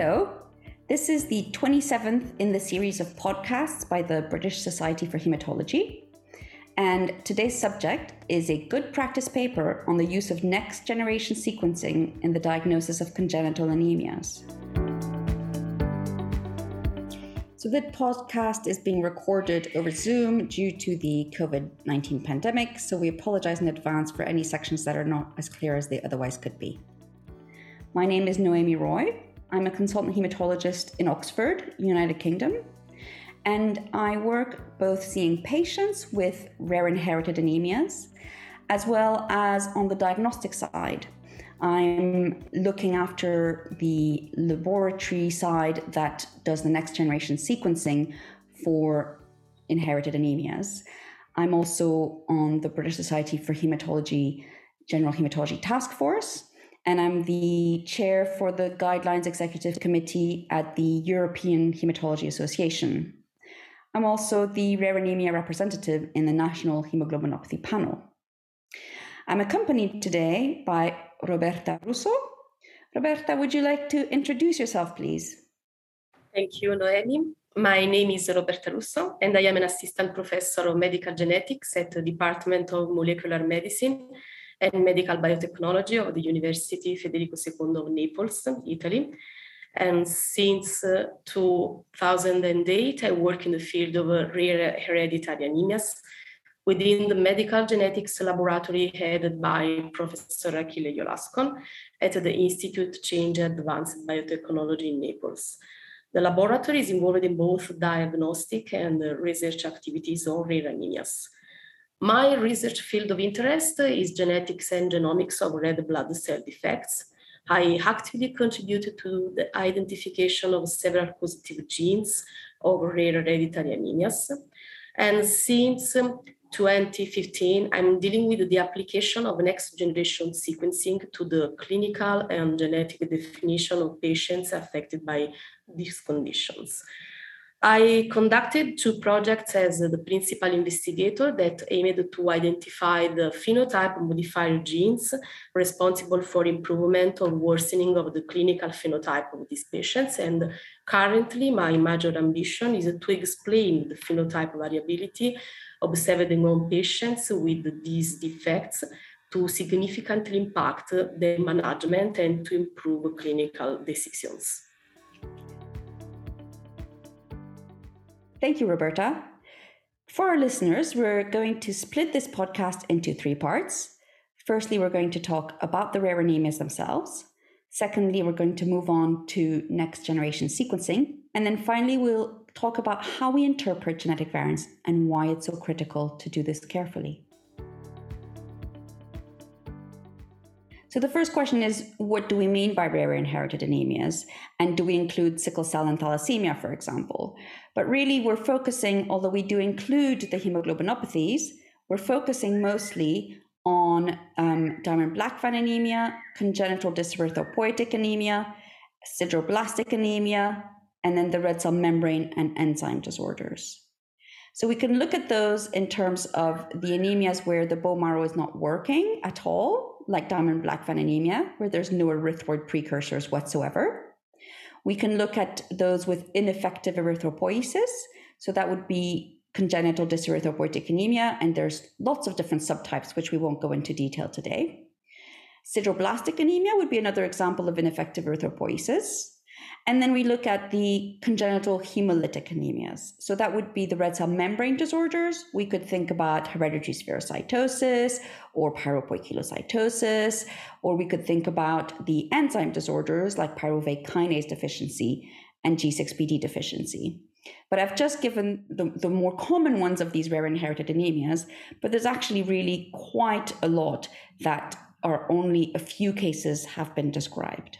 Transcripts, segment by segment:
Hello. This is the 27th in the series of podcasts by the British Society for Hematology. And today's subject is a good practice paper on the use of next generation sequencing in the diagnosis of congenital anemias. So, the podcast is being recorded over Zoom due to the COVID 19 pandemic. So, we apologize in advance for any sections that are not as clear as they otherwise could be. My name is Noemi Roy. I'm a consultant hematologist in Oxford, United Kingdom. And I work both seeing patients with rare inherited anemias as well as on the diagnostic side I'm looking after the laboratory side that does the next generation sequencing for inherited anemias. I'm also on the British Society for Hematology General Hematology Task Force, and I'm the chair for the Guidelines Executive Committee at the European Hematology Association. I'm also the rare anemia representative in the National Hemoglobinopathy Panel. I'm accompanied today by Roberta Russo. Roberta, would you like to introduce yourself, please? Thank you, Noemi. My name is Roberta Russo, and I am an assistant professor of medical genetics at the Department of Molecular Medicine and Medical Biotechnology of the University Federico II of Naples, Italy. And since uh, 2008, I work in the field of uh, rare hereditary anemias within the medical genetics laboratory headed by Professor Achille Iolascon at the Institute CEINGE Advanced Biotechnology in Naples. The laboratory is involved in both diagnostic and research activities on rare anemias. My research field of interest is genetics and genomics of red blood cell defects. I actively contributed to the identification of several positive genes of rare hereditary anemias. And since um, 2015, I'm dealing with the application of next generation sequencing to the clinical and genetic definition of patients affected by these conditions. I conducted two projects as the principal investigator that aimed to identify the phenotype modifier genes responsible for improvement or worsening of the clinical phenotype of these patients. And currently, my major ambition is to explain the phenotype variability observed among patients with these defects to significantly impact their management and to improve clinical decisions. Thank you, Roberta. For our listeners, we're going to split this podcast into three parts. Firstly, we're going to talk about the rare anemias themselves. Secondly, we're going to move on to next generation sequencing. And then finally, we'll talk about how we interpret genetic variants and why it's so critical to do this carefully. So, the first question is what do we mean by rare inherited anemias? And do we include sickle cell and thalassemia, for example? But really, we're focusing, although we do include the hemoglobinopathies, we're focusing mostly on um, Diamond-Blackfan anemia, congenital dyserythropoietic anemia, sideroblastic anemia, and then the red cell membrane and enzyme disorders. So we can look at those in terms of the anemias where the bone marrow is not working at all, like Diamond-Blackfan anemia, where there's no erythroid precursors whatsoever. We can look at those with ineffective erythropoiesis. So that would be congenital dyserythropoietic anemia, and there's lots of different subtypes, which we won't go into detail today. Sideroblastic anemia would be another example of ineffective erythropoiesis. And then we look at the congenital hemolytic anemias. So that would be the red cell membrane disorders. We could think about hereditary spherocytosis or pyropoikilocytosis, or we could think about the enzyme disorders like pyruvate kinase deficiency and G6PD deficiency. But I've just given the, the more common ones of these rare inherited anemias, but there's actually really quite a lot that are only a few cases have been described.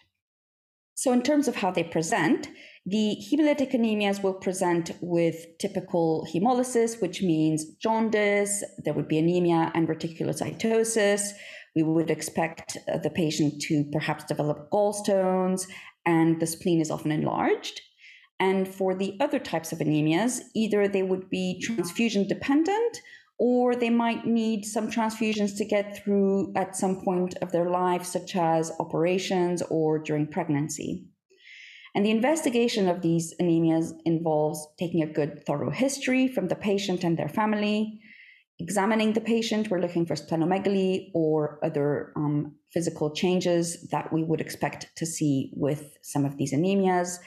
So, in terms of how they present, the hemolytic anemias will present with typical hemolysis, which means jaundice, there would be anemia and reticulocytosis. We would expect uh, the patient to perhaps develop gallstones, and the spleen is often enlarged. And for the other types of anemias, either they would be transfusion dependent or they might need some transfusions to get through at some point of their life, such as operations or during pregnancy. And the investigation of these anemias involves taking a good, thorough history from the patient and their family, examining the patient. We're looking for splenomegaly or other um, physical changes that we would expect to see with some of these anemias.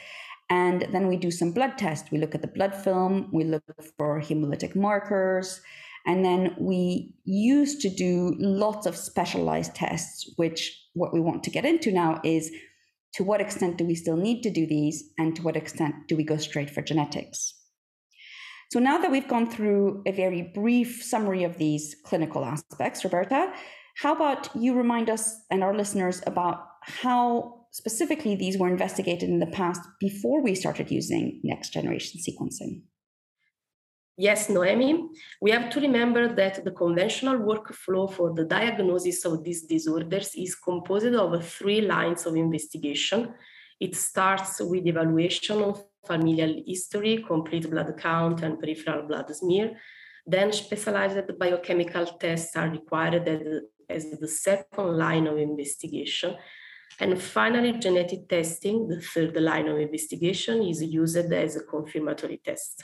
And then we do some blood tests. We look at the blood film, we look for hemolytic markers, and then we used to do lots of specialized tests, which what we want to get into now is to what extent do we still need to do these, and to what extent do we go straight for genetics? So now that we've gone through a very brief summary of these clinical aspects, Roberta, how about you remind us and our listeners about how specifically these were investigated in the past before we started using next generation sequencing? Yes, Noemi, we have to remember that the conventional workflow for the diagnosis of these disorders is composed of three lines of investigation. It starts with evaluation of familial history, complete blood count, and peripheral blood smear. Then specialized biochemical tests are required as the second line of investigation. And finally, genetic testing, the third line of investigation, is used as a confirmatory test.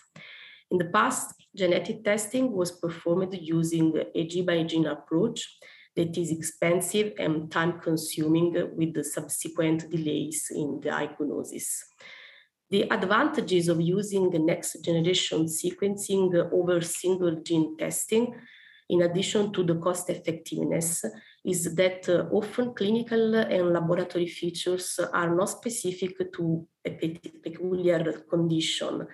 In the past, genetic testing was performed using a gene by gene approach that is expensive and time consuming with the subsequent delays in the diagnosis. The advantages of using next generation sequencing over single gene testing, in addition to the cost effectiveness, is that uh, often clinical and laboratory features are not specific to a peculiar condition.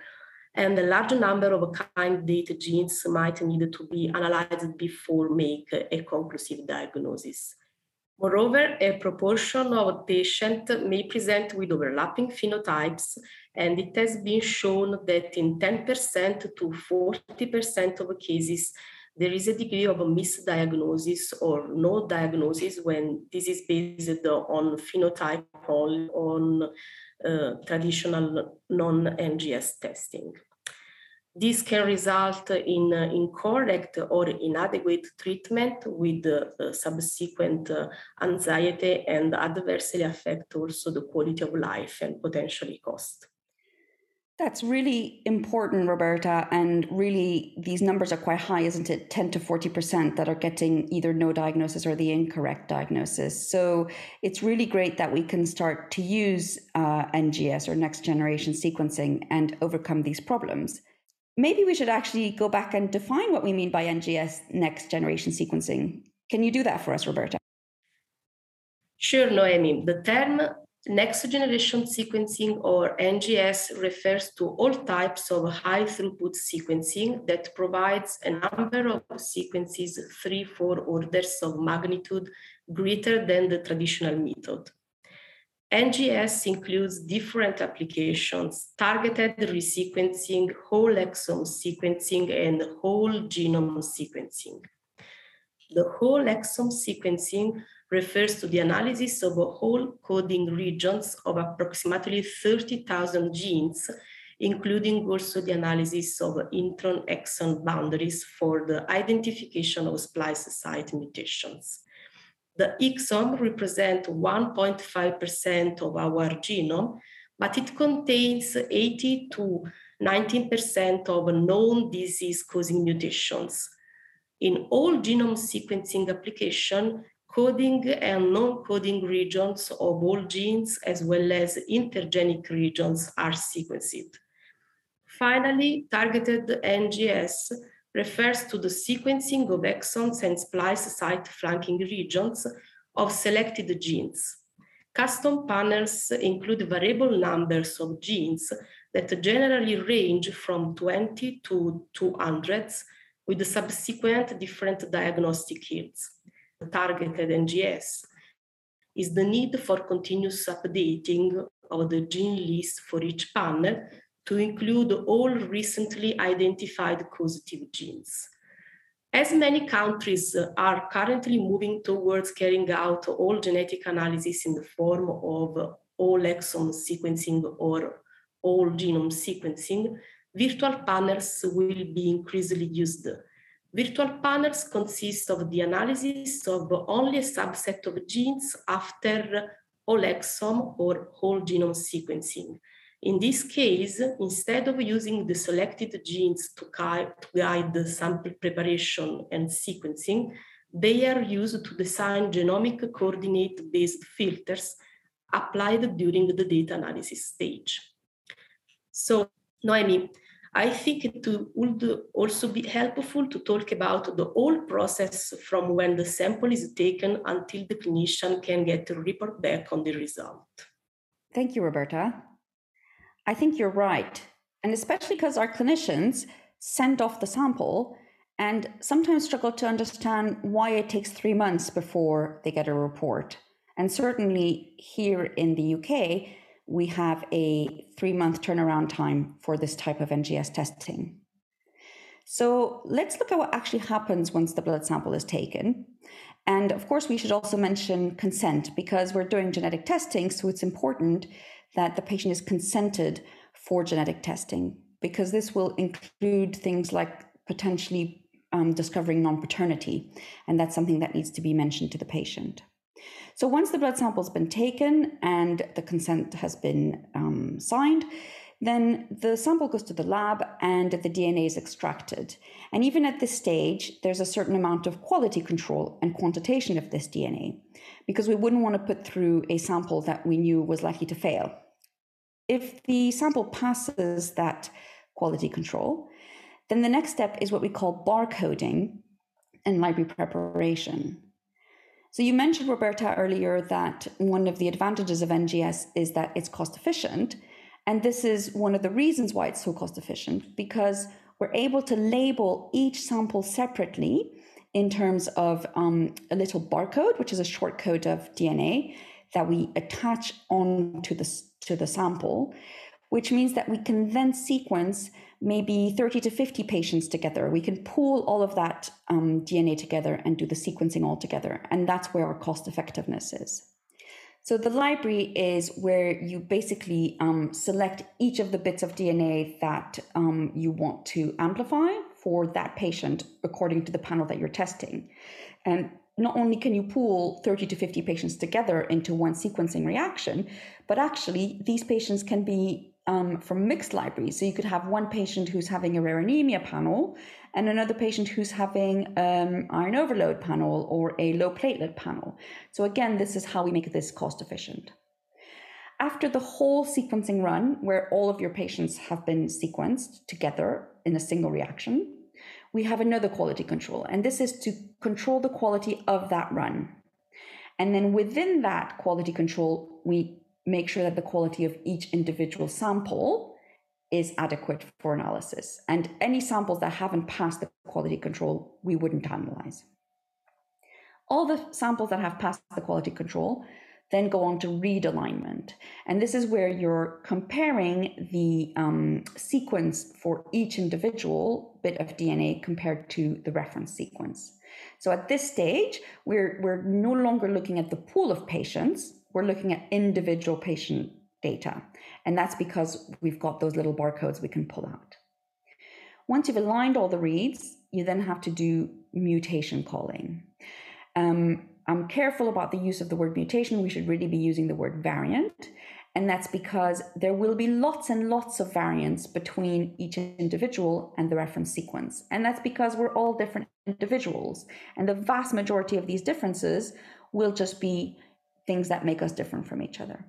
And a large number of candidate genes might need to be analyzed before make a conclusive diagnosis. Moreover, a proportion of patients may present with overlapping phenotypes, and it has been shown that in 10% to 40% of cases, there is a degree of a misdiagnosis or no diagnosis when this is based on phenotype or on traditional non-NGS testing. This can result in uh, incorrect or inadequate treatment with uh, subsequent uh, anxiety and adversely affect also the quality of life and potentially cost. That's really important, Roberta. And really, these numbers are quite high, isn't it? 10 to 40% that are getting either no diagnosis or the incorrect diagnosis. So it's really great that we can start to use uh, NGS or next generation sequencing and overcome these problems maybe we should actually go back and define what we mean by NGS, next generation sequencing. Can you do that for us, Roberta? Sure, Noemi. The term next generation sequencing or NGS refers to all types of high throughput sequencing that provides a number of sequences three, four orders of magnitude greater than the traditional method. NGS includes different applications, targeted resequencing, whole exome sequencing, and whole genome sequencing. The whole exome sequencing refers to the analysis of whole coding regions of approximately 30,000 genes, including also the analysis of intron-exon boundaries for the identification of splice site mutations. The exome represents 1.5% of our genome, but it contains 80 to 19% of known disease-causing mutations. In all genome sequencing application, coding and non-coding regions of all genes as well as intergenic regions are sequenced. Finally, targeted NGS refers to the sequencing of exons and splice site flanking regions of selected genes. Custom panels include variable numbers of genes that generally range from 20 to 200 with subsequent different diagnostic yields. Targeted NGS is the need for continuous updating of the gene list for each panel to include all recently identified causative genes. As many countries are currently moving towards carrying out all genetic analysis in the form of all exome sequencing or all genome sequencing, virtual panels will be increasingly used. Virtual panels consist of the analysis of only a subset of genes after whole exome or whole genome sequencing. In this case, instead of using the selected genes to guide the sample preparation and sequencing, they are used to design genomic coordinate-based filters applied during the data analysis stage. So, Noemi, I think it would also be helpful to talk about the whole process from when the sample is taken until the clinician can get a report back on the result. Thank you, Roberta. I think you're right. And especially because our clinicians send off the sample and sometimes struggle to understand why it takes three months before they get a report. And certainly here in the UK, we have a three month turnaround time for this type of NGS testing. So let's look at what actually happens once the blood sample is taken. And of course, we should also mention consent because we're doing genetic testing. So it's important that the patient is consented for genetic testing because this will include things like potentially um, discovering non paternity. And that's something that needs to be mentioned to the patient. So once the blood sample's been taken and the consent has been um, signed, then the sample goes to the lab and the DNA is extracted. And even at this stage, there's a certain amount of quality control and quantitation of this DNA because we wouldn't want to put through a sample that we knew was likely to fail. If the sample passes that quality control, then the next step is what we call barcoding and library preparation. So you mentioned, Roberta, earlier that one of the advantages of NGS is that it's cost efficient. And this is one of the reasons why it's so cost efficient, because we're able to label each sample separately in terms of um, a little barcode, which is a short code of DNA that we attach onto the, to the sample, which means that we can then sequence maybe 30 to 50 patients together. We can pool all of that um, DNA together and do the sequencing all together. And that's where our cost effectiveness is. So the library is where you basically um, select each of the bits of DNA that um, you want to amplify for that patient according to the panel that you're testing. And not only can you pool 30 to 50 patients together into one sequencing reaction, but actually these patients can be um, from mixed libraries. So you could have one patient who's having a rare anemia panel and another patient who's having um, iron overload panel or a low platelet panel. So again, this is how we make this cost efficient. After the whole sequencing run, where all of your patients have been sequenced together in a single reaction, we have another quality control. And this is to control the quality of that run. And then within that quality control, we make sure that the quality of each individual sample is adequate for analysis. And any samples that haven't passed the quality control, we wouldn't analyze. All the samples that have passed the quality control then go on to read alignment. And this is where you're comparing the um, sequence for each individual bit of DNA compared to the reference sequence. So at this stage, we're, we're no longer looking at the pool of patients, we're looking at individual patient data. And that's because we've got those little barcodes we can pull out. Once you've aligned all the reads, you then have to do mutation calling. Um, I'm careful about the use of the word mutation. We should really be using the word variant. And that's because there will be lots and lots of variants between each individual and the reference sequence. And that's because we're all different individuals. And the vast majority of these differences will just be things that make us different from each other.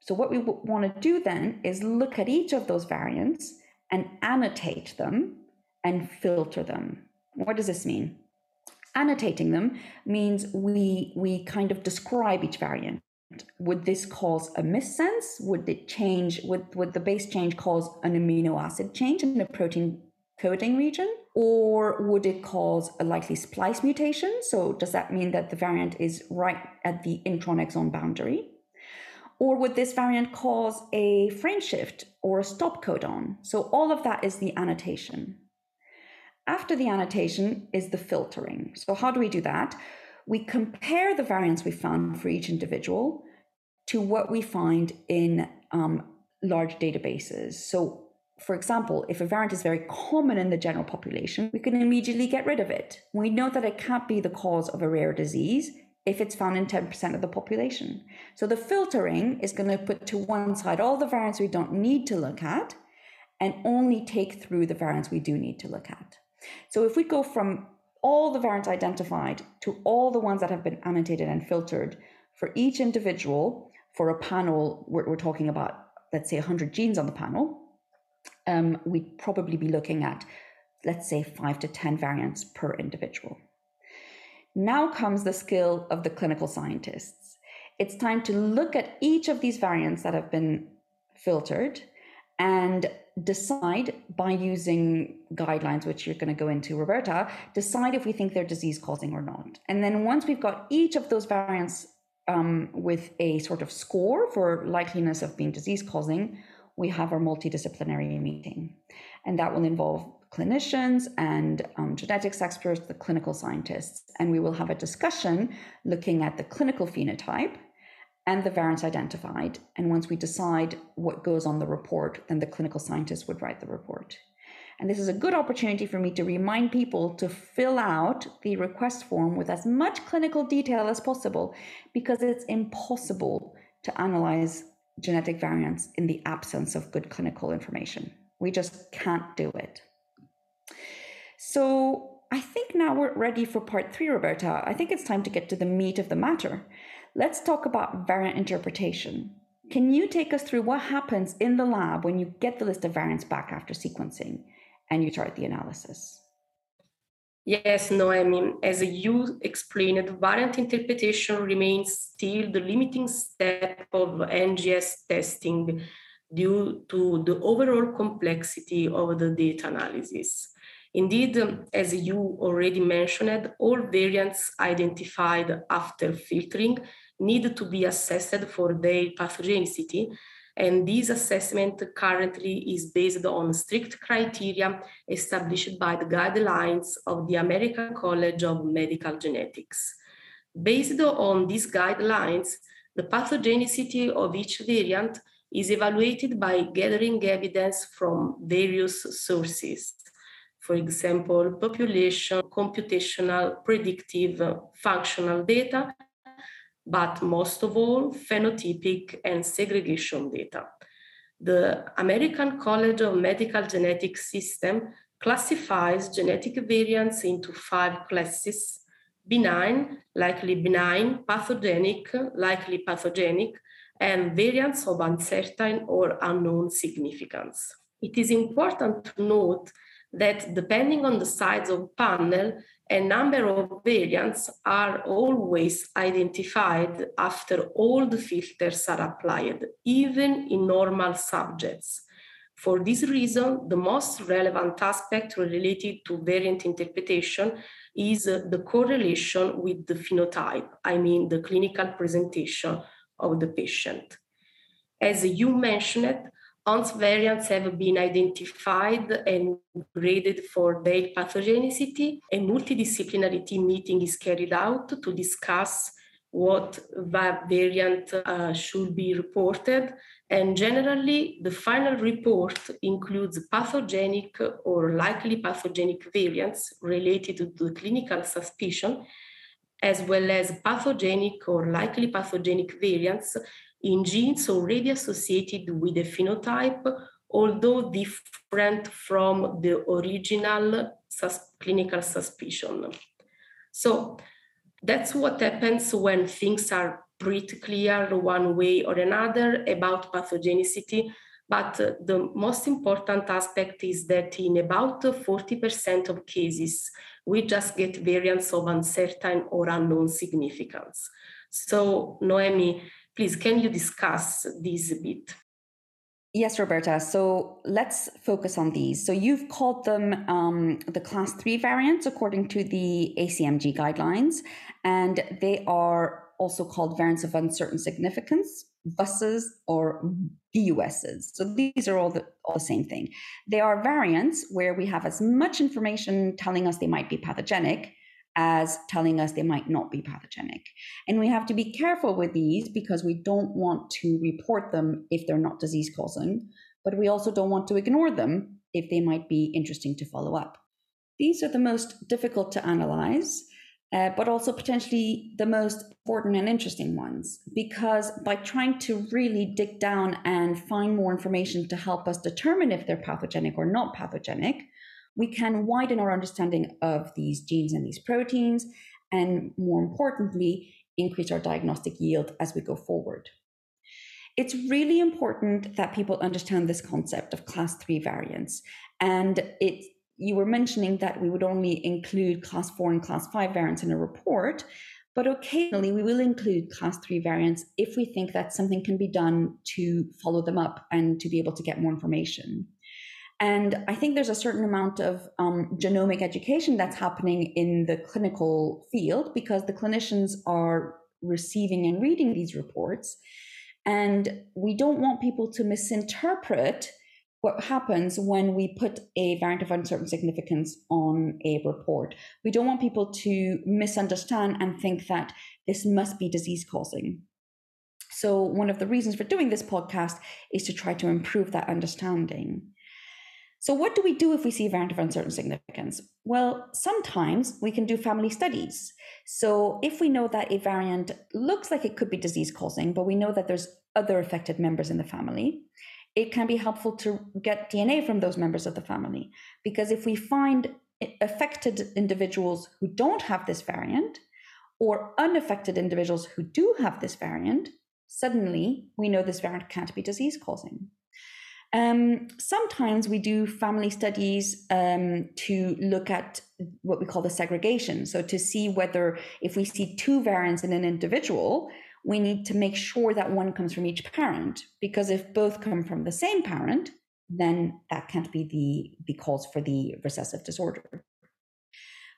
So, what we w- want to do then is look at each of those variants and annotate them and filter them. What does this mean? Annotating them means we, we kind of describe each variant. Would this cause a missense? Would it change? Would, would the base change cause an amino acid change in the protein coding region? Or would it cause a likely splice mutation? So, does that mean that the variant is right at the intron exon boundary? Or would this variant cause a frame shift or a stop codon? So, all of that is the annotation. After the annotation is the filtering. So, how do we do that? We compare the variants we found for each individual to what we find in um, large databases. So, for example, if a variant is very common in the general population, we can immediately get rid of it. We know that it can't be the cause of a rare disease. if it's found in 10% of the population. So the filtering is going to put to one side all the variants we don't need to look at and only take through the variants we do need to look at. So if we go from all the variants identified to all the ones that have been annotated and filtered for each individual for a panel, we're, we're talking about, let's say, 100 genes on the panel, um, we'd probably be looking at, let's say, five to 10 variants per individual. Now comes the skill of the clinical scientists. It's time to look at each of these variants that have been filtered and decide by using guidelines, which you're going to go into, Roberta, decide if we think they're disease causing or not. And then once we've got each of those variants um, with a sort of score for likeliness of being disease causing, we have our multidisciplinary meeting. And that will involve clinicians and um, genetics experts, the clinical scientists. And we will have a discussion looking at the clinical phenotype and the variants identified. And once we decide what goes on the report, then the clinical scientists would write the report. And this is a good opportunity for me to remind people to fill out the request form with as much clinical detail as possible because it's impossible to analyze genetic variants in the absence of good clinical information. We just can't do it. So I think now we're ready for part three, Roberta. I think it's time to get to the meat of the matter. Let's talk about variant interpretation. Can you take us through what happens in the lab when you get the list of variants back after sequencing and you start the analysis? Yes, Noemi, as you explained, variant interpretation remains still the limiting step of NGS testing due to the overall complexity of the data analysis. Indeed, as you already mentioned, all variants identified after filtering need to be assessed for their pathogenicity and this assessment currently is based on strict criteria established by the guidelines of the American College of Medical Genetics. Based on these guidelines, the pathogenicity of each variant is evaluated by gathering evidence from various sources. For example, population, computational, predictive, functional data, but most of all, phenotypic and segregation data. The American College of Medical Genetics system classifies genetic variants into five classes benign, likely benign, pathogenic, likely pathogenic, and variants of uncertain or unknown significance. It is important to note that depending on the size of panel, a number of variants are always identified after all the filters are applied, even in normal subjects. For this reason, the most relevant aspect related to variant interpretation is the correlation with the phenotype, I mean the clinical presentation of the patient. As you mentioned, once variants have been identified and graded for their pathogenicity, a multidisciplinary team meeting is carried out to discuss what variant uh, should be reported. And generally, the final report includes pathogenic or likely pathogenic variants related to the clinical suspicion, as well as pathogenic or likely pathogenic variants in genes already associated with a phenotype, although different from the original sus clinical suspicion. So that's what happens when things are pretty clear one way or another about pathogenicity. But the most important aspect is that in about 40% of cases, we just get variants of uncertain or unknown significance. So, Noemi, Please, can you discuss this a bit? Yes, Roberta. So let's focus on these. So you've called them um, the class three variants according to the ACMG guidelines, and they are also called variants of uncertain significance, VUSs or VUSs. So these are all the, all the same thing. They are variants where we have as much information telling us they might be pathogenic as telling us they might not be pathogenic. And we have to be careful with these because we don't want to report them if they're not disease causing, but we also don't want to ignore them if they might be interesting to follow up. These are the most difficult to analyze. Uh, but also potentially the most important and interesting ones. Because by trying to really dig down and find more information to help us determine if they're pathogenic or not pathogenic, we can widen our understanding of these genes and these proteins, and more importantly, increase our diagnostic yield as we go forward. It's really important that people understand this concept of class 3 variants. And it you were mentioning that we would only include class 4 and class 5 variants in a report, but occasionally we will include class 3 variants if we think that something can be done to follow them up and to be able to get more information. And I think there's a certain amount of um, genomic education that's happening in the clinical field because the clinicians are receiving and reading these reports. And we don't want people to misinterpret what happens when we put a variant of uncertain significance on a report. We don't want people to misunderstand and think that this must be disease causing. So, one of the reasons for doing this podcast is to try to improve that understanding. So, what do we do if we see a variant of uncertain significance? Well, sometimes we can do family studies. So, if we know that a variant looks like it could be disease causing, but we know that there's other affected members in the family, it can be helpful to get DNA from those members of the family. Because if we find affected individuals who don't have this variant, or unaffected individuals who do have this variant, suddenly we know this variant can't be disease causing. Um, sometimes we do family studies um, to look at what we call the segregation. So, to see whether if we see two variants in an individual, we need to make sure that one comes from each parent because if both come from the same parent then that can't be the, the cause for the recessive disorder.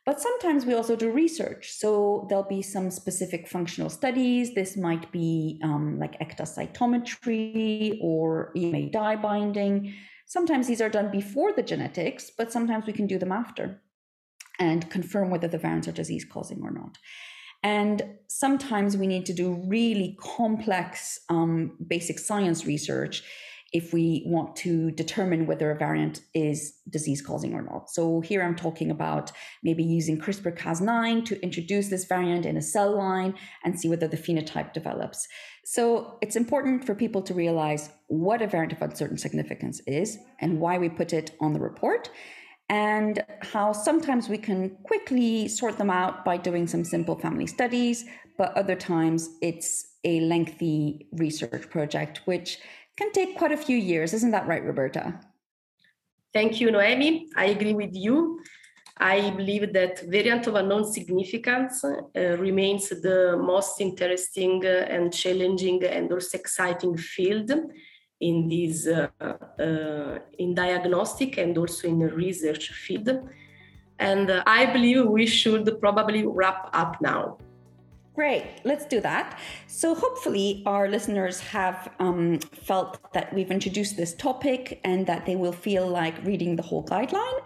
But sometimes we also do research so there'll be some specific functional studies. This might be um, like ektacytometry or ema dye binding. Sometimes these are done before the genetics but sometimes we can do them after and confirm whether the variants are disease causing or not and sometimes we need to do really complex um, basic science research if we want to determine whether a variant is disease causing or not. So here I'm talking about maybe using CRISPR Cas9 to introduce this variant in a cell line and see whether the phenotype develops. So it's important for people to realize what a variant of uncertain significance is and why we put it on the report and how sometimes we can quickly sort them out by doing some simple family studies, but other times it's a lengthy research project, which can take quite a few years. Isn't that right, Roberta? Thank you, Noemi. I agree with you. I believe that variant of unknown significance uh, remains the most interesting uh, and challenging and also exciting field in this uh, uh, in diagnostic and also in the research field. And uh, I believe we should probably wrap up now. Great, let's do that. So, hopefully, our listeners have um, felt that we've introduced this topic and that they will feel like reading the whole guideline.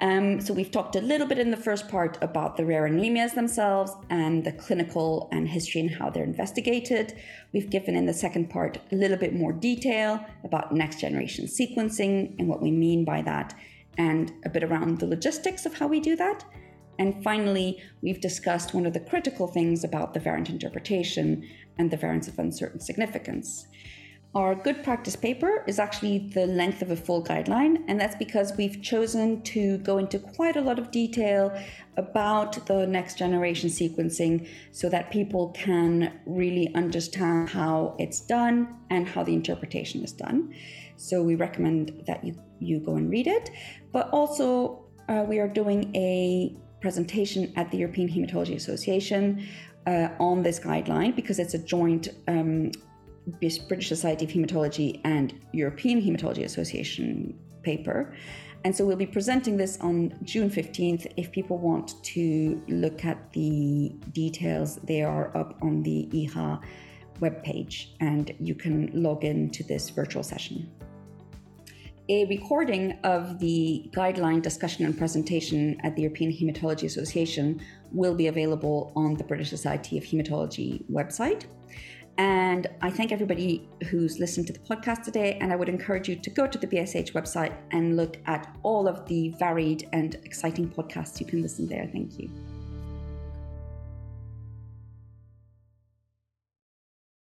Um, so, we've talked a little bit in the first part about the rare anemias themselves and the clinical and history and how they're investigated. We've given in the second part a little bit more detail about next generation sequencing and what we mean by that, and a bit around the logistics of how we do that. And finally, we've discussed one of the critical things about the variant interpretation and the variants of uncertain significance. Our good practice paper is actually the length of a full guideline, and that's because we've chosen to go into quite a lot of detail about the next generation sequencing so that people can really understand how it's done and how the interpretation is done. So we recommend that you, you go and read it, but also uh, we are doing a presentation at the European Hematology Association uh, on this guideline because it's a joint um, British Society of Hematology and European Hematology Association paper. And so we'll be presenting this on June 15th. If people want to look at the details, they are up on the EHA webpage and you can log in to this virtual session. A recording of the guideline discussion and presentation at the European Hematology Association will be available on the British Society of Hematology website. And I thank everybody who's listened to the podcast today. And I would encourage you to go to the BSH website and look at all of the varied and exciting podcasts you can listen there. Thank you.